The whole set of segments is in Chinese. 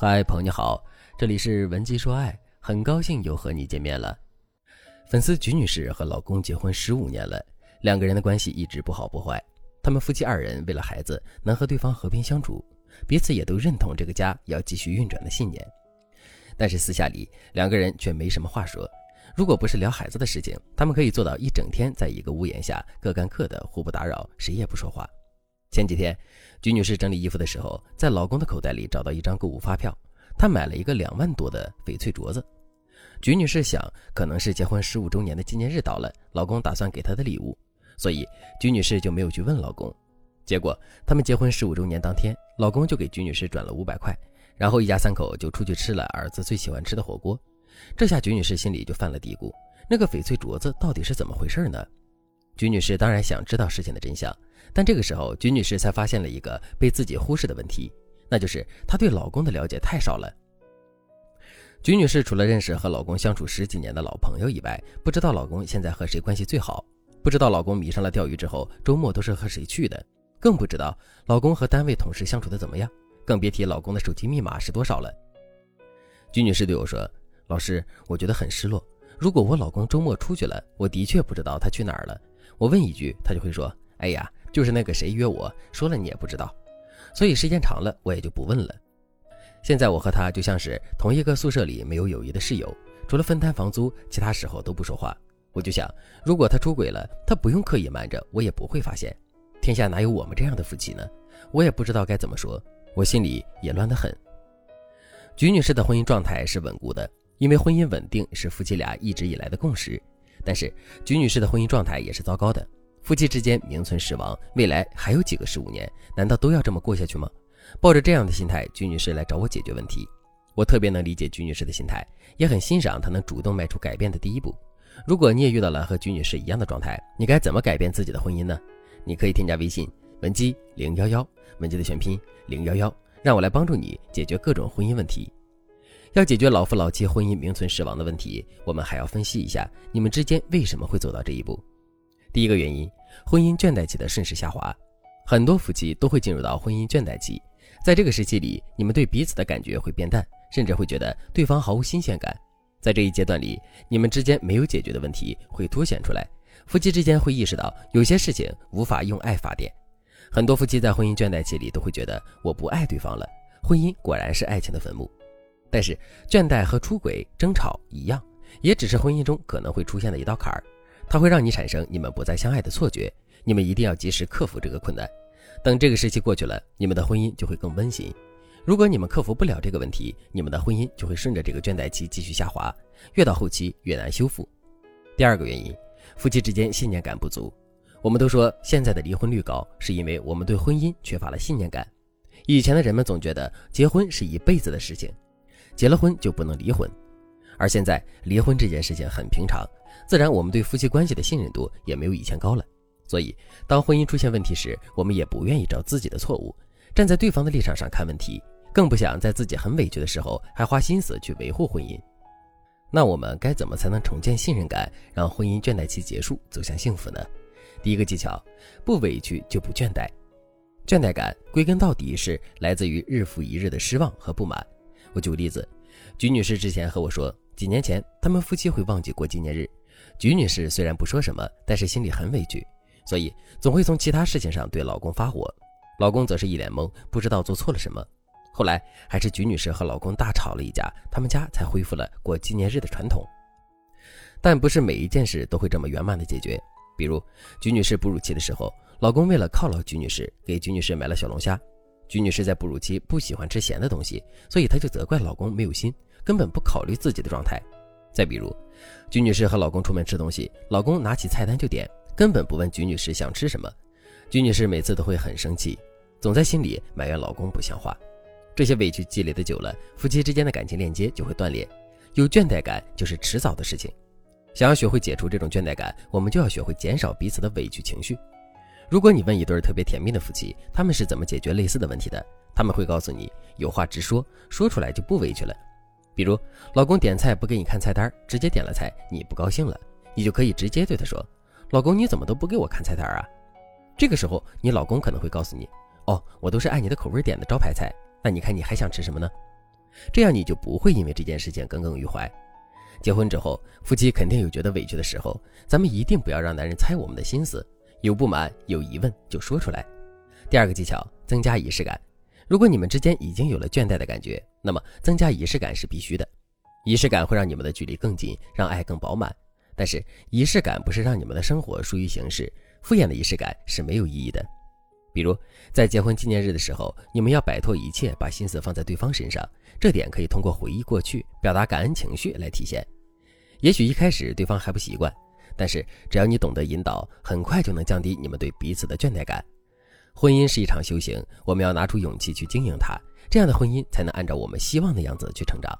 嗨，朋友你好，这里是文姬说爱，很高兴又和你见面了。粉丝菊女士和老公结婚十五年了，两个人的关系一直不好不坏。他们夫妻二人为了孩子能和对方和平相处，彼此也都认同这个家要继续运转的信念。但是私下里两个人却没什么话说。如果不是聊孩子的事情，他们可以做到一整天在一个屋檐下各干各的，互不打扰，谁也不说话。前几天，菊女士整理衣服的时候，在老公的口袋里找到一张购物发票，她买了一个两万多的翡翠镯子。菊女士想，可能是结婚十五周年的纪念日到了，老公打算给她的礼物，所以菊女士就没有去问老公。结果，他们结婚十五周年当天，老公就给菊女士转了五百块，然后一家三口就出去吃了儿子最喜欢吃的火锅。这下菊女士心里就犯了嘀咕：那个翡翠镯子到底是怎么回事呢？菊女士当然想知道事情的真相。但这个时候，菊女士才发现了一个被自己忽视的问题，那就是她对老公的了解太少了。菊女士除了认识和老公相处十几年的老朋友以外，不知道老公现在和谁关系最好，不知道老公迷上了钓鱼之后周末都是和谁去的，更不知道老公和单位同事相处的怎么样，更别提老公的手机密码是多少了。菊女士对我说：“老师，我觉得很失落。如果我老公周末出去了，我的确不知道他去哪儿了。我问一句，他就会说：‘哎呀。’”就是那个谁约我说了你也不知道，所以时间长了我也就不问了。现在我和他就像是同一个宿舍里没有友谊的室友，除了分摊房租，其他时候都不说话。我就想，如果他出轨了，他不用刻意瞒着，我也不会发现。天下哪有我们这样的夫妻呢？我也不知道该怎么说，我心里也乱得很。菊女士的婚姻状态是稳固的，因为婚姻稳定是夫妻俩一直以来的共识。但是菊女士的婚姻状态也是糟糕的。夫妻之间名存实亡，未来还有几个十五年，难道都要这么过下去吗？抱着这样的心态，鞠女士来找我解决问题。我特别能理解鞠女士的心态，也很欣赏她能主动迈出改变的第一步。如果你也遇到了和鞠女士一样的状态，你该怎么改变自己的婚姻呢？你可以添加微信文姬零幺幺，文姬的全拼零幺幺，让我来帮助你解决各种婚姻问题。要解决老夫老妻婚姻名存实亡的问题，我们还要分析一下你们之间为什么会走到这一步。第一个原因。婚姻倦怠期的顺势下滑，很多夫妻都会进入到婚姻倦怠期。在这个时期里，你们对彼此的感觉会变淡，甚至会觉得对方毫无新鲜感。在这一阶段里，你们之间没有解决的问题会凸显出来，夫妻之间会意识到有些事情无法用爱发电。很多夫妻在婚姻倦怠期里都会觉得我不爱对方了，婚姻果然是爱情的坟墓。但是，倦怠和出轨、争吵一样，也只是婚姻中可能会出现的一道坎儿。它会让你产生你们不再相爱的错觉，你们一定要及时克服这个困难。等这个时期过去了，你们的婚姻就会更温馨。如果你们克服不了这个问题，你们的婚姻就会顺着这个倦怠期继续下滑，越到后期越难修复。第二个原因，夫妻之间信念感不足。我们都说现在的离婚率高，是因为我们对婚姻缺乏了信念感。以前的人们总觉得结婚是一辈子的事情，结了婚就不能离婚。而现在离婚这件事情很平常，自然我们对夫妻关系的信任度也没有以前高了。所以，当婚姻出现问题时，我们也不愿意找自己的错误，站在对方的立场上看问题，更不想在自己很委屈的时候还花心思去维护婚姻。那我们该怎么才能重建信任感，让婚姻倦怠期结束，走向幸福呢？第一个技巧，不委屈就不倦怠。倦怠感归根到底是来自于日复一日的失望和不满。我举个例子，菊女士之前和我说。几年前，他们夫妻会忘记过纪念日。菊女士虽然不说什么，但是心里很委屈，所以总会从其他事情上对老公发火。老公则是一脸懵，不知道做错了什么。后来还是菊女士和老公大吵了一架，他们家才恢复了过纪念日的传统。但不是每一件事都会这么圆满的解决。比如，菊女士哺乳期的时候，老公为了犒劳菊女士，给菊女士买了小龙虾。菊女士在哺乳期不喜欢吃咸的东西，所以她就责怪老公没有心。根本不考虑自己的状态。再比如，鞠女士和老公出门吃东西，老公拿起菜单就点，根本不问鞠女士想吃什么。鞠女士每次都会很生气，总在心里埋怨老公不像话。这些委屈积累的久了，夫妻之间的感情链接就会断裂，有倦怠感就是迟早的事情。想要学会解除这种倦怠感，我们就要学会减少彼此的委屈情绪。如果你问一对特别甜蜜的夫妻，他们是怎么解决类似的问题的，他们会告诉你：有话直说，说出来就不委屈了。比如，老公点菜不给你看菜单，直接点了菜，你不高兴了，你就可以直接对他说：“老公，你怎么都不给我看菜单啊？”这个时候，你老公可能会告诉你：“哦，我都是按你的口味点的招牌菜，那你看你还想吃什么呢？”这样你就不会因为这件事情耿耿于怀。结婚之后，夫妻肯定有觉得委屈的时候，咱们一定不要让男人猜我们的心思，有不满、有疑问就说出来。第二个技巧，增加仪式感。如果你们之间已经有了倦怠的感觉，那么增加仪式感是必须的。仪式感会让你们的距离更近，让爱更饱满。但是仪式感不是让你们的生活疏于形式，敷衍的仪式感是没有意义的。比如在结婚纪念日的时候，你们要摆脱一切，把心思放在对方身上，这点可以通过回忆过去、表达感恩情绪来体现。也许一开始对方还不习惯，但是只要你懂得引导，很快就能降低你们对彼此的倦怠感。婚姻是一场修行，我们要拿出勇气去经营它，这样的婚姻才能按照我们希望的样子去成长。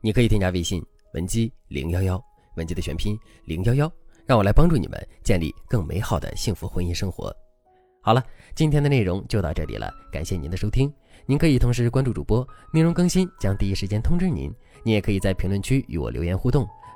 你可以添加微信文姬零幺幺，文姬的全拼零幺幺，让我来帮助你们建立更美好的幸福婚姻生活。好了，今天的内容就到这里了，感谢您的收听。您可以同时关注主播，内容更新将第一时间通知您。您也可以在评论区与我留言互动，